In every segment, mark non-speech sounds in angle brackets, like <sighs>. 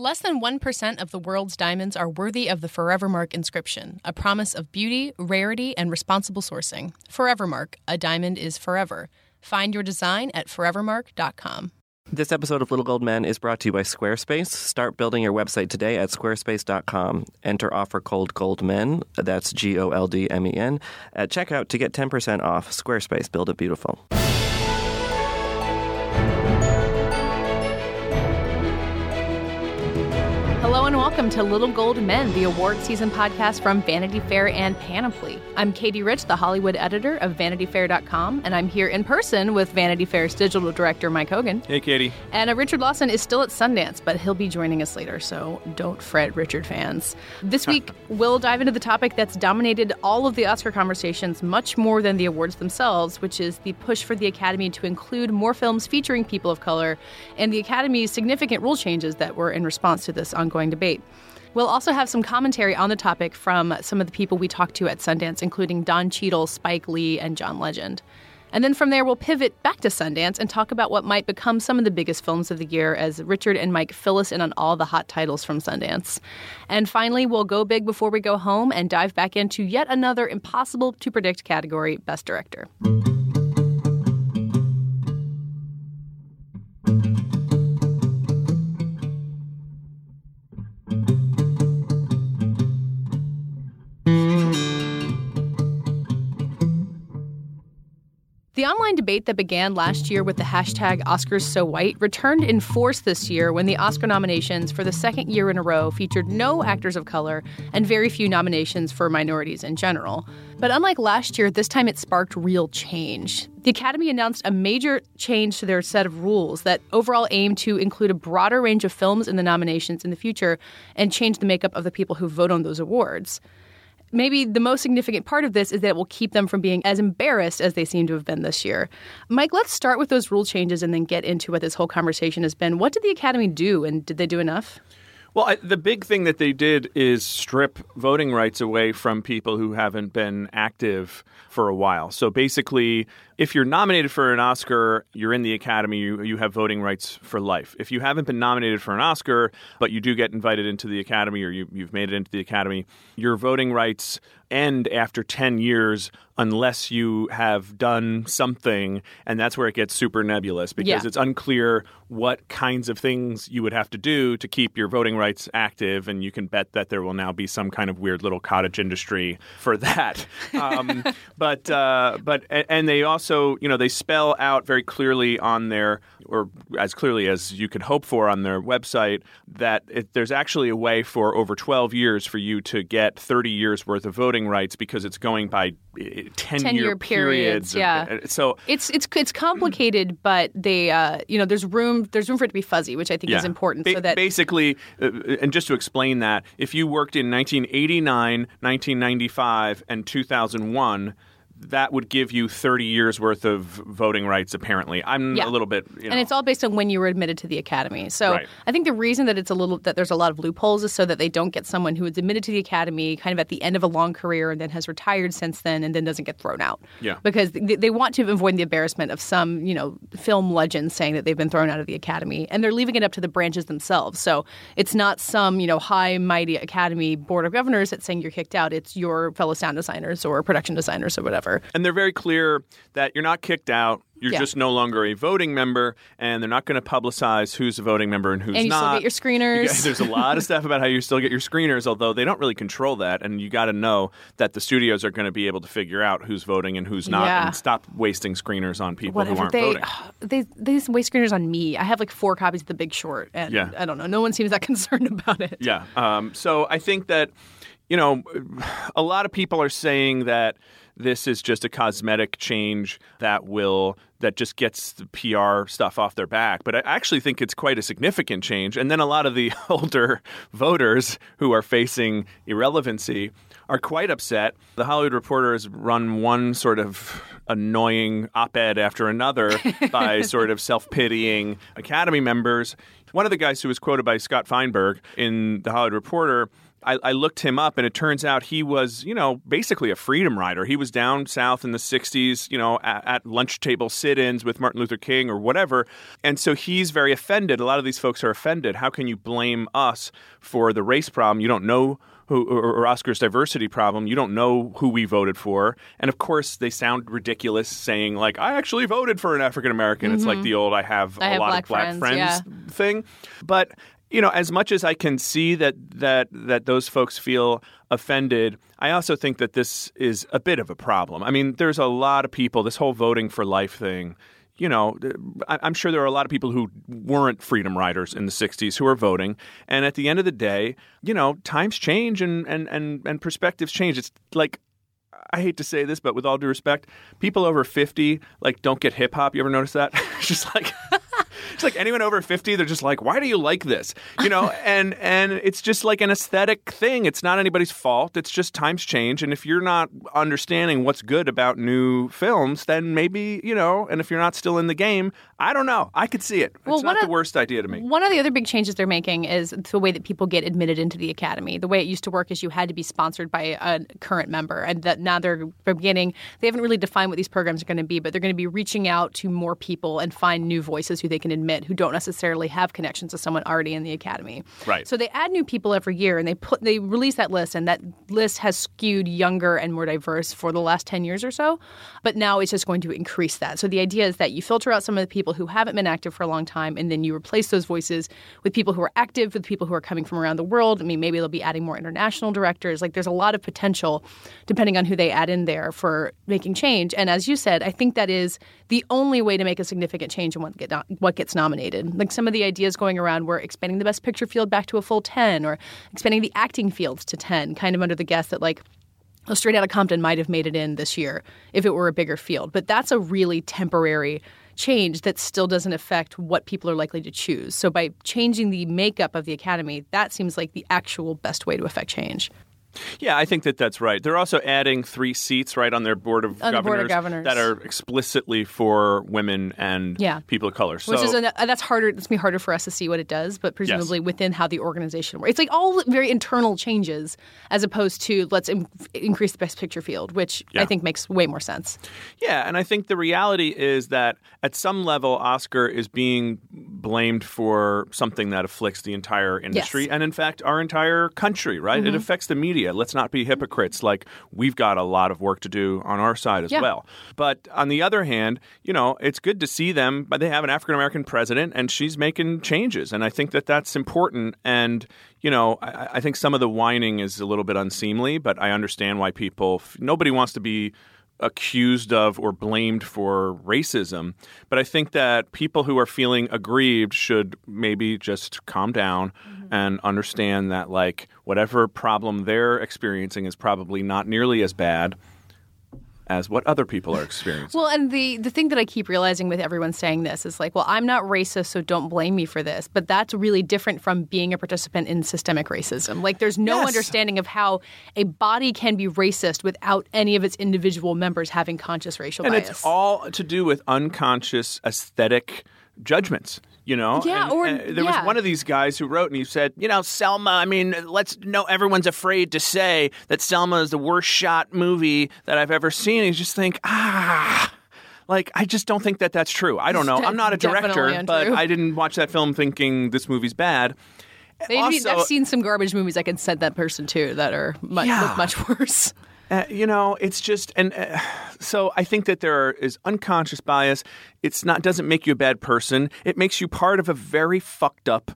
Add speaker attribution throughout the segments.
Speaker 1: Less than 1% of the world's diamonds are worthy of the Forevermark inscription, a promise of beauty, rarity, and responsible sourcing. Forevermark, a diamond is forever. Find your design at forevermark.com.
Speaker 2: This episode of Little Gold Men is brought to you by Squarespace. Start building your website today at squarespace.com. Enter offer code GOLDMEN, that's G O L D M E N, at checkout to get 10% off. Squarespace, build it beautiful.
Speaker 1: Welcome to Little Gold Men, the award season podcast from Vanity Fair and Panoply. I'm Katie Rich, the Hollywood editor of VanityFair.com, and I'm here in person with Vanity Fair's digital director, Mike Hogan.
Speaker 3: Hey, Katie.
Speaker 1: And uh, Richard Lawson is still at Sundance, but he'll be joining us later, so don't fret, Richard fans. This <laughs> week, we'll dive into the topic that's dominated all of the Oscar conversations much more than the awards themselves, which is the push for the Academy to include more films featuring people of color and the Academy's significant rule changes that were in response to this ongoing debate. We'll also have some commentary on the topic from some of the people we talked to at Sundance, including Don Cheadle, Spike Lee, and John Legend. And then from there, we'll pivot back to Sundance and talk about what might become some of the biggest films of the year as Richard and Mike fill us in on all the hot titles from Sundance. And finally, we'll go big before we go home and dive back into yet another impossible to predict category Best Director. Online debate that began last year with the hashtag OscarsSoWhite returned in force this year when the Oscar nominations for the second year in a row featured no actors of color and very few nominations for minorities in general. But unlike last year, this time it sparked real change. The Academy announced a major change to their set of rules that overall aim to include a broader range of films in the nominations in the future and change the makeup of the people who vote on those awards. Maybe the most significant part of this is that it will keep them from being as embarrassed as they seem to have been this year. Mike, let's start with those rule changes and then get into what this whole conversation has been. What did the Academy do, and did they do enough?
Speaker 3: Well, I, the big thing that they did is strip voting rights away from people who haven't been active for a while. So basically, if you're nominated for an Oscar, you're in the Academy, you, you have voting rights for life. If you haven't been nominated for an Oscar, but you do get invited into the Academy or you, you've made it into the Academy, your voting rights end after 10 years unless you have done something and that's where it gets super nebulous because
Speaker 1: Yeah.
Speaker 3: it's unclear what kinds of things you would have to do to keep your voting rights active and you can bet that there will now be some kind of weird little cottage industry for that <laughs> um, but uh, but and they also you know they spell out very clearly on their or as clearly as you could hope for on their website that it, there's actually a way for over 12 years for you to get 30 years worth of voting rights because it's going by 10
Speaker 1: 10-year
Speaker 3: year
Speaker 1: periods,
Speaker 3: of-
Speaker 1: yeah.
Speaker 3: so
Speaker 1: It's it's it's complicated, <clears throat> but they uh, you know there's room there's room for it to be fuzzy, which I think is important.
Speaker 3: Ba-
Speaker 1: so that
Speaker 3: basically, uh, and just to explain that, if you worked in 1989, 1995, and 2001. That would give you 30 years worth of voting rights, apparently. I'm
Speaker 1: Yeah.
Speaker 3: a little bit. You know,
Speaker 1: and it's all based on when you were admitted to the academy. So
Speaker 3: Right.
Speaker 1: I think the reason that it's a little that there's a lot of loopholes is so that they don't get someone who is admitted to the academy kind of at the end of a long career and then has retired since then and then doesn't get thrown out.
Speaker 3: Yeah.
Speaker 1: Because they, they want to avoid the embarrassment of some you know film legend saying that they've been thrown out of the academy and they're leaving it up to the branches themselves. So it's not some you know high mighty academy board of governors that's saying you're kicked out. It's your fellow sound designers or production designers or whatever.
Speaker 3: And they're very clear that you're not kicked out. You're
Speaker 1: Yeah.
Speaker 3: just no longer a voting member, and they're not going to publicize who's a voting member and who's
Speaker 1: And you still
Speaker 3: not.
Speaker 1: get your screeners.
Speaker 3: Yeah, there's a lot of <laughs> stuff about how you still get your screeners, although they don't really control that. And you got to know that the studios are going to be able to figure out who's voting and who's not,
Speaker 1: Yeah.
Speaker 3: and stop wasting screeners on people
Speaker 1: whatever
Speaker 3: who aren't
Speaker 1: they,
Speaker 3: voting. <sighs>
Speaker 1: they they just waste screeners on me. I have like four copies of The Big Short, and
Speaker 3: Yeah.
Speaker 1: I don't know. No one seems that <laughs> concerned about it.
Speaker 3: Yeah. Um, so I think that, you know, <sighs> a lot of people are saying that this is just a cosmetic change that will that just gets the PR stuff off their back. But I actually think it's quite a significant change. And then a lot of the <laughs> older voters who are facing irrelevancy are quite upset. The Hollywood Reporter has run one sort of annoying op ed after another <laughs> by sort of self pitying Academy members. One of the guys who was quoted by Scott Feinberg in The Hollywood Reporter I, I, looked him up, and it turns out he was, you know, basically a freedom rider. He was down south in the 60s, you know, at, at lunch table sit ins with Martin Luther King or whatever. And so he's very offended. A lot of these folks are offended. How can you blame us for the race problem? You don't know who, or, or Oscar's diversity problem. You don't know who we voted for. And of course, they sound ridiculous saying, like, I actually voted for an African American. Mm-hmm. It's like mm-hmm. the old I have
Speaker 1: I
Speaker 3: a
Speaker 1: have
Speaker 3: lot
Speaker 1: black
Speaker 3: of black
Speaker 1: friends,
Speaker 3: friends
Speaker 1: yeah.
Speaker 3: thing. But you know, as much as I can see that that that those folks feel offended, I also think that this is a bit of a problem. I mean, there's a lot of people. This whole voting for life thing. You know, I'm sure there are a lot of people who weren't freedom riders in the 60s who are voting. And at the end of the day, you know, times change and, and, and, and perspectives change. It's like I hate to say this, but with all due respect, people over 50 like don't get hip hop. You ever notice that? it's <laughs> just like it's like anyone over 50 they're just like why do you like this? You know <laughs> and and it's just like an aesthetic thing. It's not anybody's fault. It's just times change. And if you're not understanding what's good about new films then maybe you know and if you're not still in the game i don't know. I could see it. Well, it's not of, the worst idea to me.
Speaker 1: one of the other big changes they're making is the way that people get admitted into the academy. The way it used to work is you had to be sponsored by a current member and that now they're beginning they haven't really defined what these programs are going to be but they're going to be reaching out to more people and find new voices who they can admit who don't necessarily have connections to someone already in the academy.
Speaker 3: Right.
Speaker 1: So they add new people every year, and they put they release that list, and that list has skewed younger and more diverse for the last ten years or so. But now it's just going to increase that. So the idea is that you filter out some of the people who haven't been active for a long time, and then you replace those voices with people who are active, with people who are coming from around the world. I mean, maybe they'll be adding more international directors. Like there's a lot of potential, depending on who they add in there for making change. And as you said, I think that is the only way to make a significant change in what get what gets nominated. Like some of the ideas going around were expanding the best picture field back to a full 10 or expanding the acting fields to 10, kind of under the guess that like a Straight Outta Compton might have made it in this year if it were a bigger field. But that's a really temporary change that still doesn't affect what people are likely to choose. So by changing the makeup of the academy, that seems like the actual best way to affect change.
Speaker 3: Yeah, I think that that's right. They're also adding three seats right on their board of, governors,
Speaker 1: board of governors,
Speaker 3: that are explicitly for women and
Speaker 1: yeah.
Speaker 3: people of color. So,
Speaker 1: Which is an, uh, that's harder. It's be harder for us to see what it does, but presumably
Speaker 3: yes.
Speaker 1: within how the organization works, it's like all very internal changes as opposed to let's Im- increase the best picture field, which
Speaker 3: yeah.
Speaker 1: I think makes way more sense.
Speaker 3: Yeah, and I think the reality is that at some level, Oscar is being blamed for something that afflicts the entire industry,
Speaker 1: yes.
Speaker 3: and in fact, our entire country. Right?
Speaker 1: Mm-hmm.
Speaker 3: It affects the media media. Let's not be hypocrites. Like we've got a lot of work to do on our side as
Speaker 1: yeah.
Speaker 3: well. But on the other hand, you know, it's good to see them. But they have an African American president, and she's making changes, and I think that that's important. And you know, I, I think some of the whining is a little bit unseemly, but I understand why people. Nobody wants to be accused of or blamed for racism. But I think that people who are feeling aggrieved should maybe just calm down mm-hmm. and understand that, like, whatever problem they're experiencing is probably not nearly as bad as what other people are experiencing.
Speaker 1: well, and the the thing that I keep realizing with everyone saying this is like, well, I'm not racist, so don't blame me for this. But that's really different from being a participant in systemic racism. Like, there's no
Speaker 3: yes.
Speaker 1: understanding of how a body can be racist without any of its individual members having conscious racial
Speaker 3: and
Speaker 1: bias.
Speaker 3: And it's all to do with unconscious aesthetic judgments you know
Speaker 1: yeah
Speaker 3: and,
Speaker 1: or
Speaker 3: and there
Speaker 1: yeah.
Speaker 3: was one of these guys who wrote and he said you know selma i mean let's know everyone's afraid to say that selma is the worst shot movie that i've ever seen and you just think ah like I just don't think that that's true. I don't know. I'm not a director, but I didn't watch that film thinking this movie's bad.
Speaker 1: Maybe
Speaker 3: also,
Speaker 1: I've seen some garbage movies I can send that person to that are much,
Speaker 3: yeah.
Speaker 1: look much worse.
Speaker 3: Uh, you know, it's just, and uh, so I think that there is unconscious bias. It's not doesn't make you a bad person. It makes you part of a very fucked up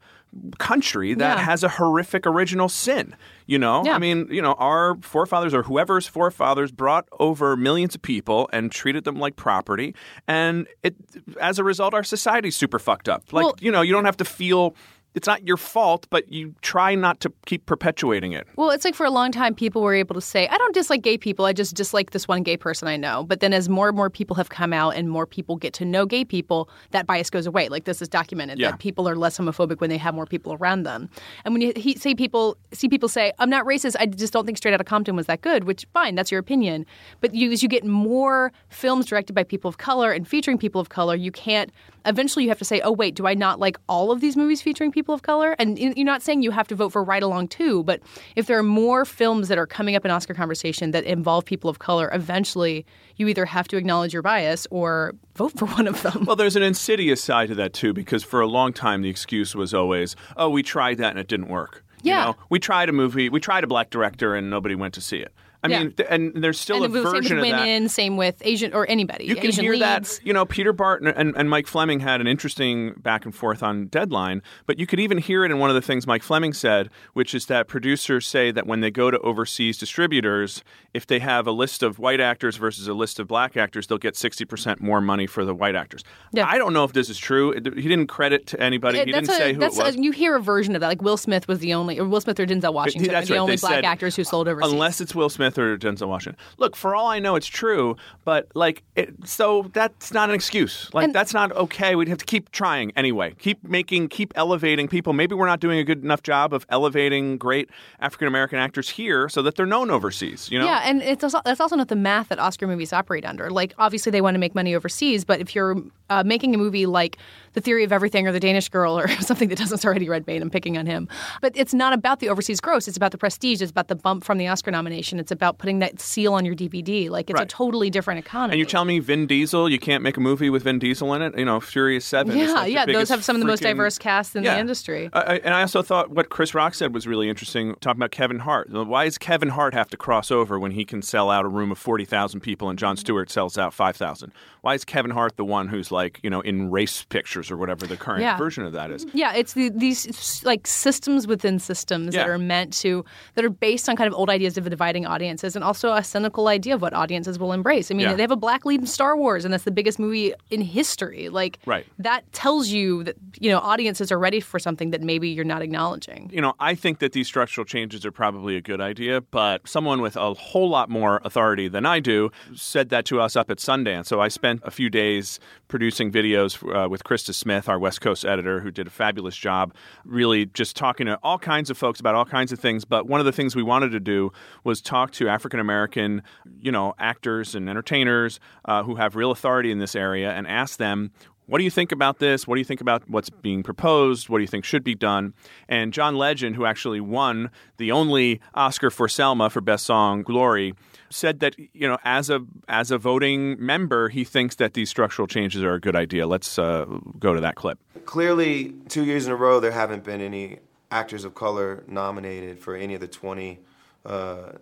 Speaker 3: country that
Speaker 1: yeah.
Speaker 3: has a horrific original sin. You know,
Speaker 1: yeah.
Speaker 3: I mean, you know, our forefathers or whoever's forefathers brought over millions of people and treated them like property, and it, as a result, our society's super fucked up. Like,
Speaker 1: well,
Speaker 3: you know, you don't have to feel it's not your fault, but you try not to keep perpetuating it.
Speaker 1: Well, it's like for a long time, people were able to say, I don't dislike gay people. I just dislike this one gay person I know. But then as more and more people have come out and more people get to know gay people, that bias goes away. Like this is documented
Speaker 3: yeah.
Speaker 1: that people are less homophobic when they have more people around them. And when you he, say people see people say, I'm not racist, I just don't think Straight Outta Compton was that good, which fine, that's your opinion. But you, as you get more films directed by people of color and featuring people of color, you can't eventually you have to say, oh, wait, do I not like all of these movies featuring people of color? And you're not saying you have to vote for Ride Along too, but if there are more films that are coming up in Oscar conversation that involve people of color, eventually you either have to acknowledge your bias or vote for <laughs> one of them.
Speaker 3: Well, there's an insidious side to that too, because for a long time the excuse was always, "Oh, we tried that and it didn't work."
Speaker 1: Yeah.
Speaker 3: You know, we tried a movie, we tried a black director, and nobody went to see it. I
Speaker 1: Yeah.
Speaker 3: mean, and there's still
Speaker 1: and
Speaker 3: a
Speaker 1: the same
Speaker 3: version
Speaker 1: with
Speaker 3: of that.
Speaker 1: women, same with Asian or anybody.
Speaker 3: You can
Speaker 1: Asian
Speaker 3: hear
Speaker 1: leads.
Speaker 3: that. You know, Peter Bart and, and Mike Fleming had an interesting back and forth on Deadline, but you could even hear it in one of the things Mike Fleming said, which is that producers say that when they go to overseas distributors, if they have a list of white actors versus a list of black actors, they'll get 60% more money for the white actors.
Speaker 1: Yeah.
Speaker 3: I don't know if this is true. He didn't credit to anybody.
Speaker 1: It-
Speaker 3: he didn't
Speaker 1: a,
Speaker 3: say who it was.
Speaker 1: a, you hear a version of that. Like Will Smith was the only, or Will Smith or Denzel Washington were the
Speaker 3: right.
Speaker 1: only
Speaker 3: They
Speaker 1: black
Speaker 3: said,
Speaker 1: actors who sold overseas.
Speaker 3: Unless it's Will Smith or Denzel Washington. Look, for all I know, it's true, but like, it, so that's not an excuse. Like,
Speaker 1: And-
Speaker 3: that's not okay. We'd have to keep trying anyway. Keep making, keep elevating people. Maybe we're not doing a good enough job of elevating great African American actors here so that they're known overseas. You know?
Speaker 1: Yeah, and it's also, that's also not the math that Oscar movies operate under. Like, obviously, they want to make money overseas, but if you're uh, making a movie like The Theory of Everything or The Danish Girl or <laughs> something that doesn't star Eddie Redmayne, I'm picking on him. But it's not about the overseas gross. It's about the prestige. It's about the bump from the Oscar nomination. It's about putting that seal on your DVD. Like, it's a totally different economy.
Speaker 3: And you tell me Vin Diesel, you can't make a movie with Vin Diesel in it? You know, Furious 7.
Speaker 1: Yeah,
Speaker 3: like
Speaker 1: yeah, those have some of the most diverse casts in the industry.
Speaker 3: I- and I also thought what Chris Rock said was really interesting, talking about Kevin Hart. Why does Kevin Hart have to cross over when he can sell out a room of 40,000 people and John Stewart sells out 5,000? Why is Kevin Hart the one who's like, you know, in race pictures or whatever the current
Speaker 1: Yeah.
Speaker 3: version of that is?
Speaker 1: Yeah, it's the, these like systems within systems that are meant to that are based on kind of old ideas of dividing audiences and also a cynical idea of what audiences will embrace. I mean,
Speaker 3: Yeah.
Speaker 1: they have a black lead in Star Wars, and that's the biggest movie in history. Like,
Speaker 3: Right.
Speaker 1: that tells you that you know audiences are ready for something that maybe you're not acknowledging.
Speaker 3: you know, I think that these structural changes are probably a good idea, but someone with a whole lot more authority than I do said that to us up at Sundance. So I spent a few days producing videos uh, with Krista Smith, our West Coast editor, who did a fabulous job, really just talking to all kinds of folks about all kinds of things. But one of the things we wanted to do was talk to African American, you know, actors and entertainers uh, who have real authority in this area and ask them what do you think about this? What do you think about what's being proposed? What do you think should be done? And John Legend, who actually won the only Oscar for Selma for Best Song, Glory, said that you know as a as a voting member, he thinks that these structural changes are a good idea. Let's uh, go to that clip.
Speaker 4: Clearly, two years in a row, there haven't been any actors of color nominated for any of the 20 uh, uh,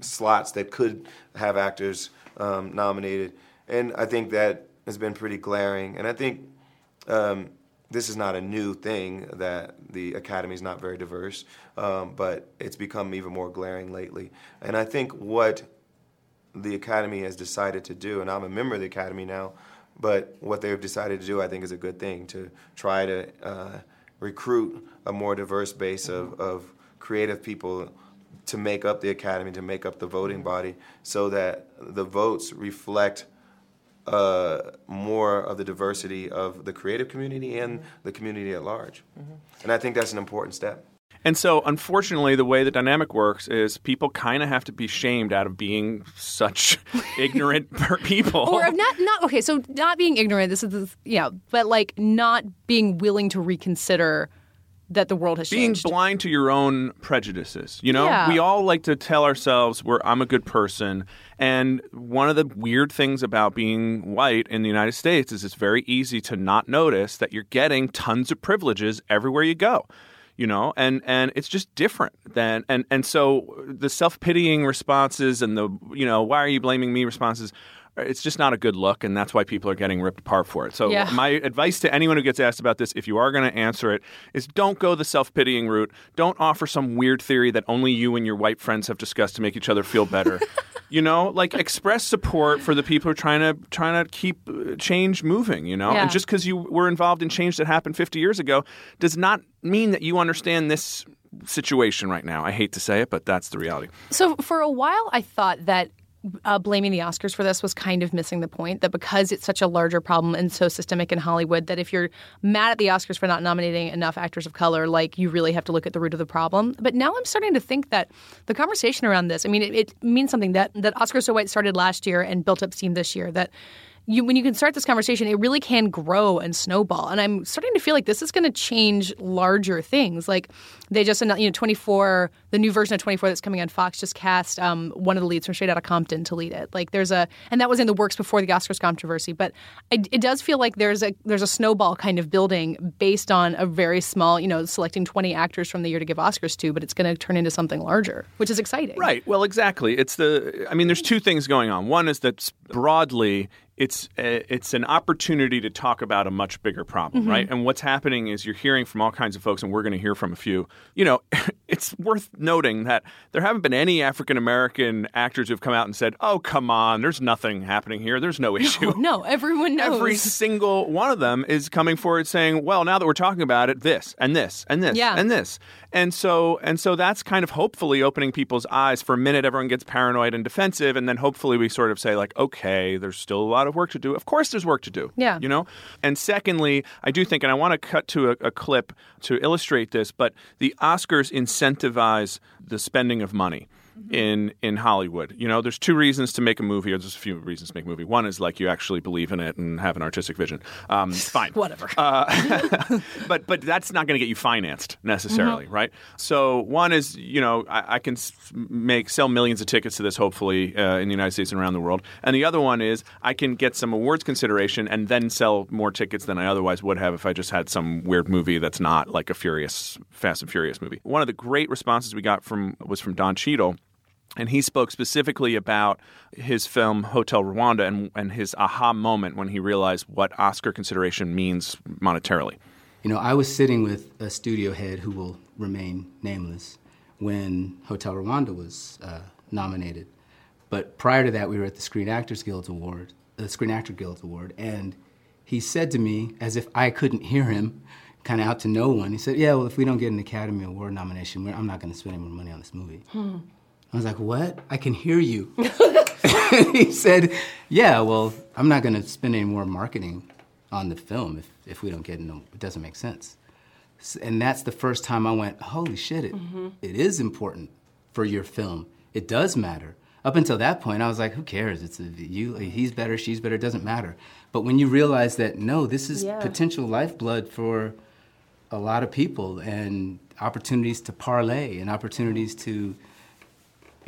Speaker 4: slots that could have actors um, nominated. And I think that has been pretty glaring. And I think um, this is not a new thing that the academy is not very diverse, um, but it's become even more glaring lately. And I think what the academy has decided to do, and I'm a member of the academy now, but what they've decided to do, I think, is a good thing to try to uh, recruit a more diverse base of, of creative people to make up the academy, to make up the voting body, so that the votes reflect uh, more of the diversity of the creative community and the community at large. And I think that's an important step.
Speaker 3: And so, unfortunately, the way the dynamic works is people kind of have to be shamed out of being such <laughs> ignorant people.
Speaker 1: Or not not okay, so not being ignorant. This is this, yeah, but like not being willing to reconsider that the world has
Speaker 3: being
Speaker 1: changed.
Speaker 3: blind to your own prejudices. You know,
Speaker 1: Yeah.
Speaker 3: we all like to tell ourselves we're I'm a good person. And one of the weird things about being white in the United States is it's very easy to not notice that you're getting tons of privileges everywhere you go. You know, and and it's just different than and and so the self pitying responses and the you know why are you blaming me responses it's just not a good look, and that's why people are getting ripped apart for it. So,
Speaker 1: Yeah.
Speaker 3: my advice to anyone who gets asked about this, if you are going to answer it, is don't go the self pitying route. Don't offer some weird theory that only you and your white friends have discussed to make each other feel better. <laughs> you know, like express support for the people who are trying to trying to keep uh, change moving. You know,
Speaker 1: Yeah.
Speaker 3: and just because you were involved in change that happened 50 years ago does not mean that you understand this situation right now. I hate to say it, but that's the reality.
Speaker 1: So for a while, I thought that uh, blaming the Oscars for this was kind of missing the point. That because it's such a larger problem and so systemic in Hollywood, that if you're mad at the Oscars for not nominating enough actors of color, like you really have to look at the root of the problem. But now I'm starting to think that the conversation around this, I mean, it, it means something that that Oscars So White started last year and built up steam this year. That you, when you can start this conversation, it really can grow and snowball. And I'm starting to feel like this is going to change larger things. Like they just announced, you know, 24, the new version of 24 that's coming on Fox just cast um, one of the leads from Straight Outta Compton to lead it. Like there's a, and that was in the works before the Oscars controversy. But it, it does feel like there's a there's a snowball kind of building based on a very small, you know, selecting 20 actors from the year to give Oscars to, but it's going to turn into something larger, which is exciting.
Speaker 3: Right. Well, exactly. It's the. I mean, there's two things going on. One is that broadly, it's a, it's an opportunity to talk about a much bigger problem,
Speaker 1: Mm-hmm.
Speaker 3: right? And what's happening is you're hearing from all kinds of folks, and we're going to hear from a few. You know, <laughs> it's worth noting that there haven't been any African American actors who've come out and said, "Oh, come on, there's nothing happening here. There's no <laughs> issue." <laughs>
Speaker 1: No, everyone knows.
Speaker 3: Every single one of them is coming forward saying, "Well, now that we're talking about it, this and this and this
Speaker 1: Yeah.
Speaker 3: and this." And so and so that's kind of hopefully opening people's eyes. For a minute everyone gets paranoid and defensive and then hopefully we sort of say like, "Okay, there's still a lot of work to do." Of course there's work to do.
Speaker 1: Yeah.
Speaker 3: You know? And secondly, I do think and I want to cut to a, a clip to illustrate this, but the Oscars incentivize the spending of money in in Hollywood. You know, there's two reasons to make a movie, or there's a few reasons to make a movie. One is like you actually believe in it and have an artistic vision. Um, <laughs> fine,
Speaker 1: Whatever.
Speaker 3: Uh, <laughs> but but that's not going to get you financed necessarily, right? So one is you know I, I can make sell millions of tickets to this hopefully uh, in the United States and around the world, and the other one is I can get some awards consideration and then sell more tickets than I otherwise would have if I just had some weird movie that's not like a Furious Fast and Furious movie. One of the great responses we got from was from Don Cheadle. And he spoke specifically about his film Hotel Rwanda and, and his aha moment when he realized what Oscar consideration means monetarily.
Speaker 5: You know, I was sitting with a studio head who will remain nameless when Hotel Rwanda was uh, nominated. But prior to that, we were at the Screen Actors Guild Award, the Screen Actor Guild Award, and he said to me, as if I couldn't hear him, kind of out to no one, he said, "Yeah, well, if we don't get an Academy Award nomination, we're- I'm not going to spend any more money on this movie." I was like, "What? I can hear you." <laughs> he said, "Yeah, well, I'm not going to spend any more marketing on the film if, if we don't get no, it doesn't make sense." And that's the first time I went, "Holy shit! It, mm-hmm. it is important for your film. It does matter." Up until that point, I was like, "Who cares? It's a, you. He's better. She's better. It doesn't matter." But when you realize that no, this is
Speaker 1: Yeah.
Speaker 5: potential lifeblood for a lot of people and opportunities to parlay and opportunities to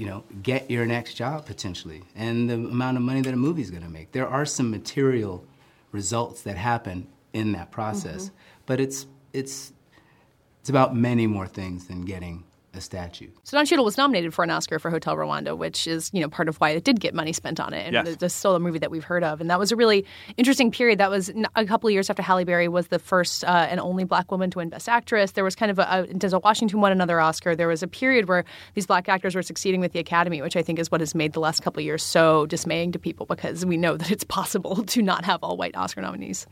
Speaker 5: you know, get your next job potentially, and the amount of money that a movie's going to make. There are some material results that happen in that process, mm-hmm. but it's it's it's about many more things than getting a statue.
Speaker 1: So Don Cheadle was nominated for an Oscar for Hotel Rwanda, which is you know part of why it did get money spent on it, and
Speaker 3: Yes.
Speaker 1: it's it's still a movie that we've heard of. And that was a really interesting period. That was a couple of years after Halle Berry was the first uh, and only black woman to win Best Actress. There was kind of a, a Denzel Washington won another Oscar. There was a period where these black actors were succeeding with the Academy, which I think is what has made the last couple of years so dismaying to people because we know that it's <laughs> possible to not have all white Oscar nominees.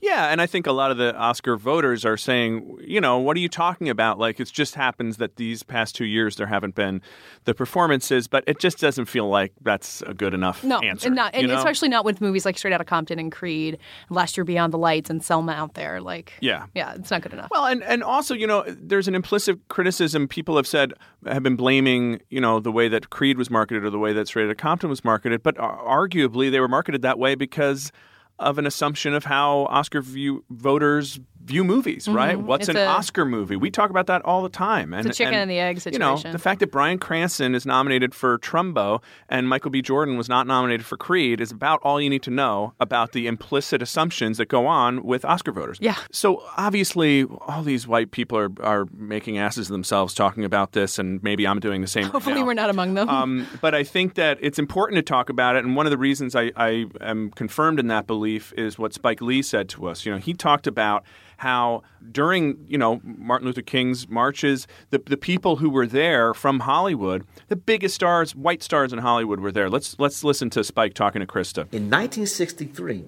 Speaker 3: Yeah, and I think a lot of the Oscar voters are saying, you know, what are you talking about? Like, it just happens that these past two years there haven't been the performances, but it just doesn't feel like that's a good enough
Speaker 1: No,
Speaker 3: answer.
Speaker 1: and not,
Speaker 3: you
Speaker 1: and
Speaker 3: know?
Speaker 1: especially not with movies like Straight Outta Compton and Creed, Last Year Beyond the Lights, and Selma out there. Like,
Speaker 3: Yeah.
Speaker 1: yeah, it's not good enough.
Speaker 3: Well, and, and also, you know, there's an implicit criticism people have said, have been blaming, you know, the way that Creed was marketed or the way that Straight Outta Compton was marketed, but arguably they were marketed that way because of an assumption of how Oscar view, voters view movies, right? What's
Speaker 1: Mm-hmm. It's
Speaker 3: an
Speaker 1: a-
Speaker 3: Oscar movie? We talk about that all the time. And,
Speaker 1: a chicken and the egg situation.
Speaker 3: You know, the fact that Bryan Cranston is nominated for Trumbo and Michael B. Jordan was not nominated for Creed is about all you need to know about the implicit assumptions that go on with Oscar voters.
Speaker 1: Yeah.
Speaker 3: So obviously, all these white people are, are making asses of themselves talking about this, and maybe I'm doing the same.
Speaker 1: Hopefully,
Speaker 3: now.
Speaker 1: we're not among them.
Speaker 3: Um, but I think that it's important to talk about it, and one of the reasons I, I am confirmed in that belief is what Spike Lee said to us. You know, he talked about how during you know Martin Luther King's marches, the the people who were there from Hollywood, the biggest stars, white stars in Hollywood, were there. Let's let's listen to Spike talking to Krista.
Speaker 6: In 1963,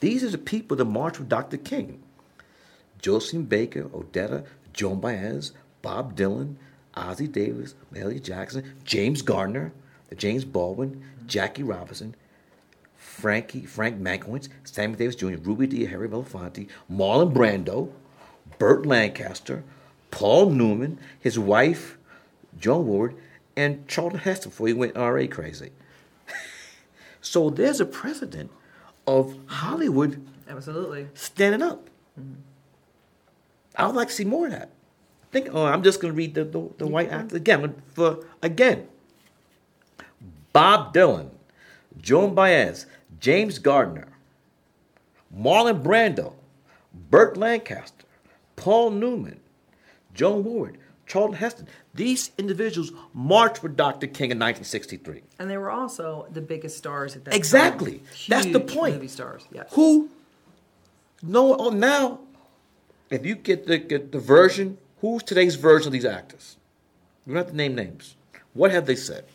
Speaker 6: these are the people that marched with Dr. King. Josephine Baker, Odetta, Joan Baez, Bob Dylan, Ossie Davis, Mahalia Jackson, James Garner, James Baldwin, Jackie Robinson, Frankie, Frank Mankiewicz, Sammy Davis Jr., Ruby Dee, Harry Belafonte, Marlon Brando, Burt Lancaster, Paul Newman, his wife, Joanne Woodward, and Charlton Heston before he went NRA crazy. <laughs> So there's a precedent of Hollywood
Speaker 7: Absolutely.
Speaker 6: standing up. Mm-hmm. I would like to see more of that. Think, oh, I'm just going to read the, the, the white actors again. For again, Bob Dylan, Joan Baez, James Garner, Marlon Brando, Burt Lancaster, Paul Newman, Joanne Woodward, Charlton Heston. These individuals marched with Dr. King in 1963.
Speaker 7: And they were also the biggest stars at that
Speaker 6: Exactly.
Speaker 7: time. Exactly.
Speaker 6: That's the point.
Speaker 7: Movie stars. Yes.
Speaker 6: Who? No. Oh, now, if you get the get the version, who's today's version of these actors? You don't have to name names. What have they said?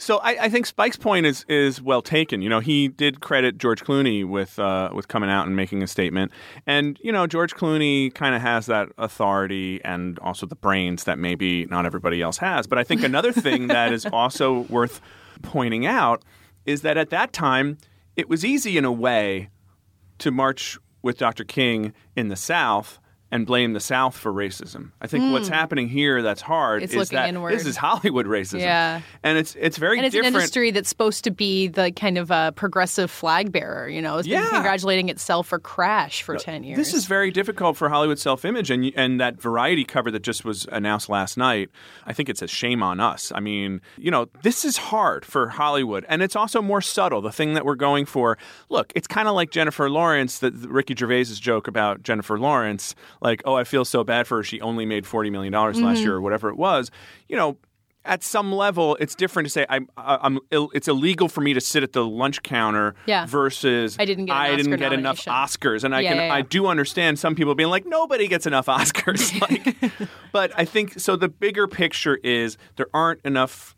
Speaker 3: So I, I think Spike's point is is well taken. You know, he did credit George Clooney with uh, with coming out and making a statement, and you know, George Clooney kind of has that authority and also the brains that maybe not everybody else has. But I think another thing that is <laughs> <laughs> also worth pointing out is that at that time it was easy in a way to march with Dr. King in the South and blame the South for racism. I think what's happening here that's hard
Speaker 1: Hmm. It's
Speaker 3: is
Speaker 1: looking
Speaker 3: that
Speaker 1: inward.
Speaker 3: this is Hollywood racism.
Speaker 1: Yeah.
Speaker 3: And it's it's very
Speaker 1: and it's
Speaker 3: different.
Speaker 1: an industry that's supposed to be the kind of uh, progressive flag bearer. You know, it's been congratulating itself for Crash for ten years.
Speaker 3: This is very difficult for Hollywood self-image, and and that Variety cover that just was announced last night. I think it's a shame on us. I mean, you know, this is hard for Hollywood, and it's also more subtle. The thing that we're going for, look, it's kind of like Jennifer Lawrence, that Ricky Gervais's joke about Jennifer Lawrence, like, oh, I feel so bad for her. She only made forty million dollars
Speaker 1: Mm-hmm.
Speaker 3: last year, or whatever it was. You know. At some level, it's different to say I'm, I'm. It's illegal for me to sit at the lunch counter
Speaker 1: Yeah.
Speaker 3: versus
Speaker 1: I didn't get
Speaker 3: I didn't get enough. Oscars, and I
Speaker 1: Yeah,
Speaker 3: can
Speaker 1: yeah.
Speaker 3: I do understand some people being like nobody gets enough <laughs> Oscars. like, <laughs> but I think so. The bigger picture is there aren't enough.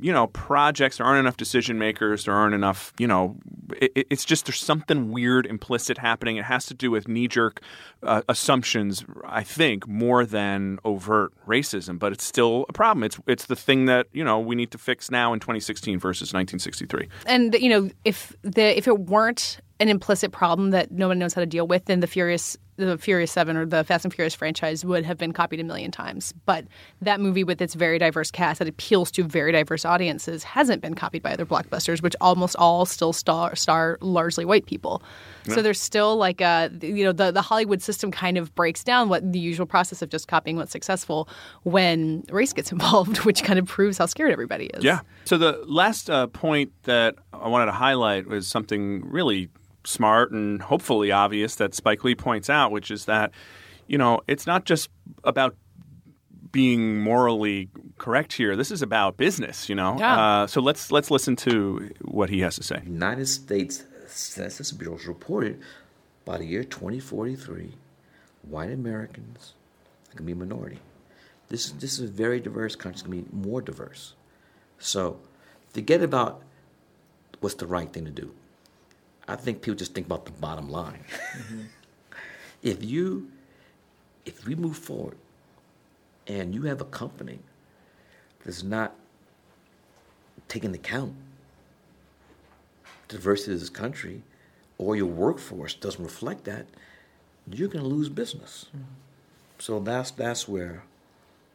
Speaker 3: You know, projects. There aren't enough decision makers. There aren't enough. You know, it, it- it's just there's something weird implicit happening. It has to do with knee jerk uh, assumptions. I think more than overt racism, but it's still a problem. It's it's the thing that you know we need to fix now in 2016 versus 1963.
Speaker 1: and you know if the if it weren't an implicit problem that no one knows how to deal with, then the Furious the Furious Seven or the Fast and Furious franchise would have been copied a million times. But that movie with its very diverse cast that appeals to very diverse audiences hasn't been copied by other blockbusters, which almost all still star star largely white people. So there's still like a you know the the Hollywood system kind of breaks down what the usual process of just copying what's successful when race gets <laughs> involved, which kind of proves how scared everybody is.
Speaker 3: Yeah. So the last uh, point that I wanted to highlight was something really smart and hopefully obvious that Spike Lee points out, which is that, you know, it's not just about being morally correct here. This is about business, you know.
Speaker 1: Yeah.
Speaker 3: Uh, so let's let's listen to what he has to say.
Speaker 6: United States Census Bureau reported by the year 2043, white Americans are going to be a minority. This, this is a very diverse country. It's going to be more diverse. So forget about what's the right thing to do. I think people just think about the bottom line. Mm-hmm. if you, if we move forward and you have a company that's not taking account diversity of this country or your workforce doesn't reflect that, you're going to lose business. Mm-hmm. So that's that's where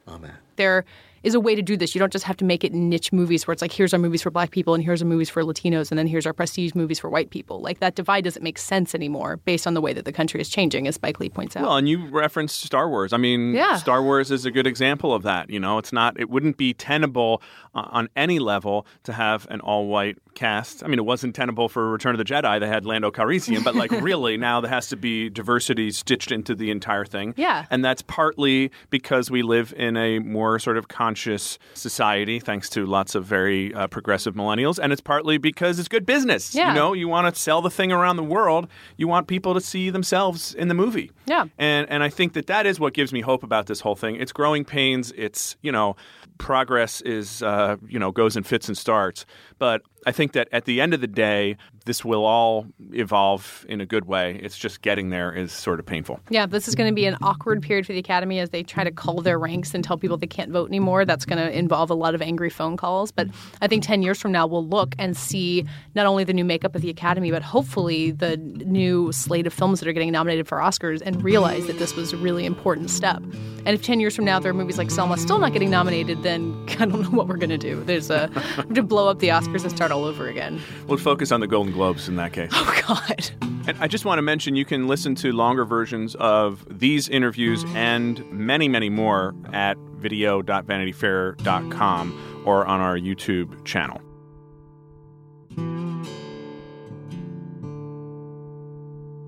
Speaker 6: I'm at.
Speaker 1: there is a way to do this. You don't just have to make it niche movies where it's like here's our movies for black people and here's our movies for Latinos and then here's our prestige movies for white people. Like that divide doesn't make sense anymore based on the way that the country is changing, as Spike Lee points out.
Speaker 3: Well, and you referenced Star Wars. I mean,
Speaker 1: Yeah.
Speaker 3: Star Wars is a good example of that. You know, it's not, it wouldn't be tenable uh, on any level to have an all-white cast. I mean, it wasn't tenable for Return of the Jedi. They had Lando Calrissian, but like <laughs> really now there has to be diversity stitched into the entire thing.
Speaker 1: Yeah.
Speaker 3: and that's partly because we live in a more sort of conscious society, thanks to lots of very uh, progressive millennials, and it's partly because it's good business.
Speaker 1: Yeah.
Speaker 3: You know, you want to sell the thing around the world. You want people to see themselves in the movie.
Speaker 1: Yeah.
Speaker 3: And and I think that that is what gives me hope about this whole thing. It's growing pains. It's you know, progress is uh, you know goes in fits and starts. But I think that at the end of the day, this will all evolve in a good way. It's just getting there is sort of painful.
Speaker 1: Yeah, this is going to be an awkward period for the Academy as they try to cull their ranks and tell people they can't vote anymore. That's going to involve a lot of angry phone calls. But I think 10 years from now, we'll look and see not only the new makeup of the Academy, but hopefully the new slate of films that are getting nominated for Oscars and realize that this was a really important step. And if 10 years from now there are movies like Selma still not getting nominated, then <laughs> I don't know what we're going to do. There's a, to blow up the Oscars and start start all over again.
Speaker 3: We'll focus on the Golden Globes in that case. <laughs>
Speaker 1: Oh God.
Speaker 3: And I just want to mention you can listen to longer versions of these interviews and many, many more at video.vanityfair.com or on our YouTube channel.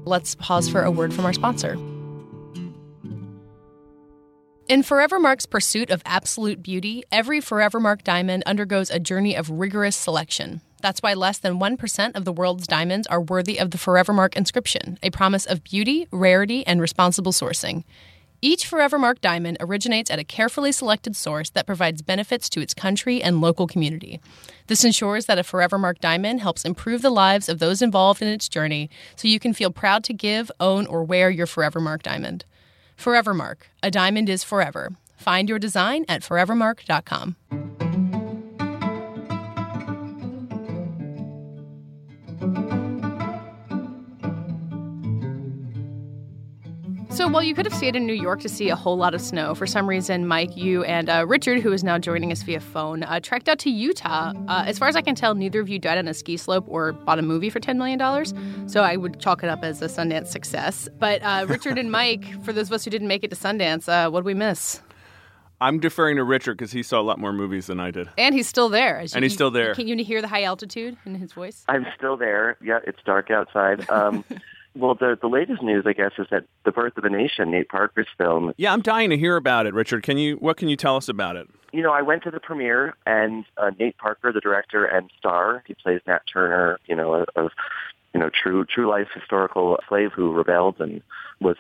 Speaker 1: Let's pause for a word from our sponsor. In Forevermark's pursuit of absolute beauty, every Forevermark diamond undergoes a journey of rigorous selection. That's why less than 1% of the world's diamonds are worthy of the Forevermark inscription, a promise of beauty, rarity, and responsible sourcing. Each Forevermark diamond originates at a carefully selected source that provides benefits to its country and local community. This ensures that a Forevermark diamond helps improve the lives of those involved in its journey so you can feel proud to give, own, or wear your Forevermark diamond. Forevermark, a diamond is forever. Find your design at forevermark.com. So while you could have stayed in New York to see a whole lot of snow, for some reason, Mike, you and uh, Richard, who is now joining us via phone, uh, trekked out to Utah. Uh, as far as I can tell, neither of you died on a ski slope or bought a movie for $10 million. So I would chalk it up as a Sundance success. But uh, Richard and Mike, for those of us who didn't make it to Sundance, uh, what did we miss?
Speaker 3: I'm deferring to Richard because he saw a lot more movies than I did.
Speaker 1: And he's still there. As
Speaker 3: And he's still there.
Speaker 1: Can you hear the high altitude in his voice?
Speaker 8: I'm still there. Yeah, it's dark outside. Um, <laughs> well, the the latest news, I guess, is that the Birth of a Nation, Nate Parker's film.
Speaker 3: Yeah, I'm dying to hear about it, Richard. Can you? What can you tell us about it?
Speaker 8: You know, I went to the premiere, and uh, Nate Parker, the director and star, he plays Nat Turner. You know, a, a you know true true life historical slave who rebelled and was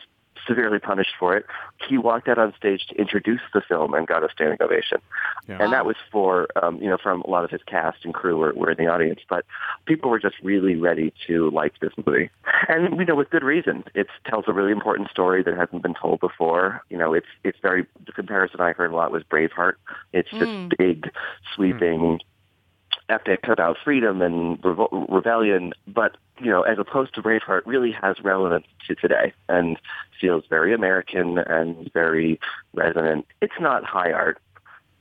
Speaker 8: severely punished for it. He walked out on stage to introduce the film and got a standing ovation.
Speaker 3: Yeah.
Speaker 8: And that was for, um, you know, from a lot of his cast and crew were, were in the audience. But people were just really ready to like this movie. And, you know, with good reason. It tells a really important story that hasn't been told before. You know, it's, it's very, the comparison I heard a lot was Braveheart. It's this big, sweeping, epic about freedom and revo- rebellion, but you know, as opposed to Braveheart, really has relevance to today and feels very American and very resonant. It's not high art,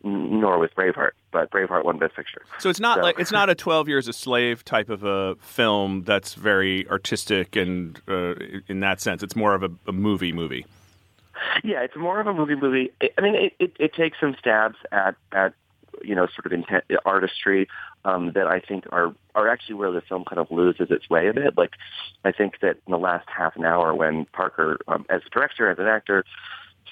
Speaker 8: n- nor with Braveheart, but Braveheart won Best Picture.
Speaker 3: So it's not
Speaker 8: So-
Speaker 3: like it's not a 12 Years a Slave type of a film that's very artistic and uh, in that sense, it's more of a, a movie movie.
Speaker 8: Yeah, it's more of a movie movie. I- I mean, it, it, it takes some stabs at at you know sort of intent, artistry um, that I think are are actually where the film kind of loses its way a bit. Like I think that in the last half an hour, when Parker, um, as a director, as an actor,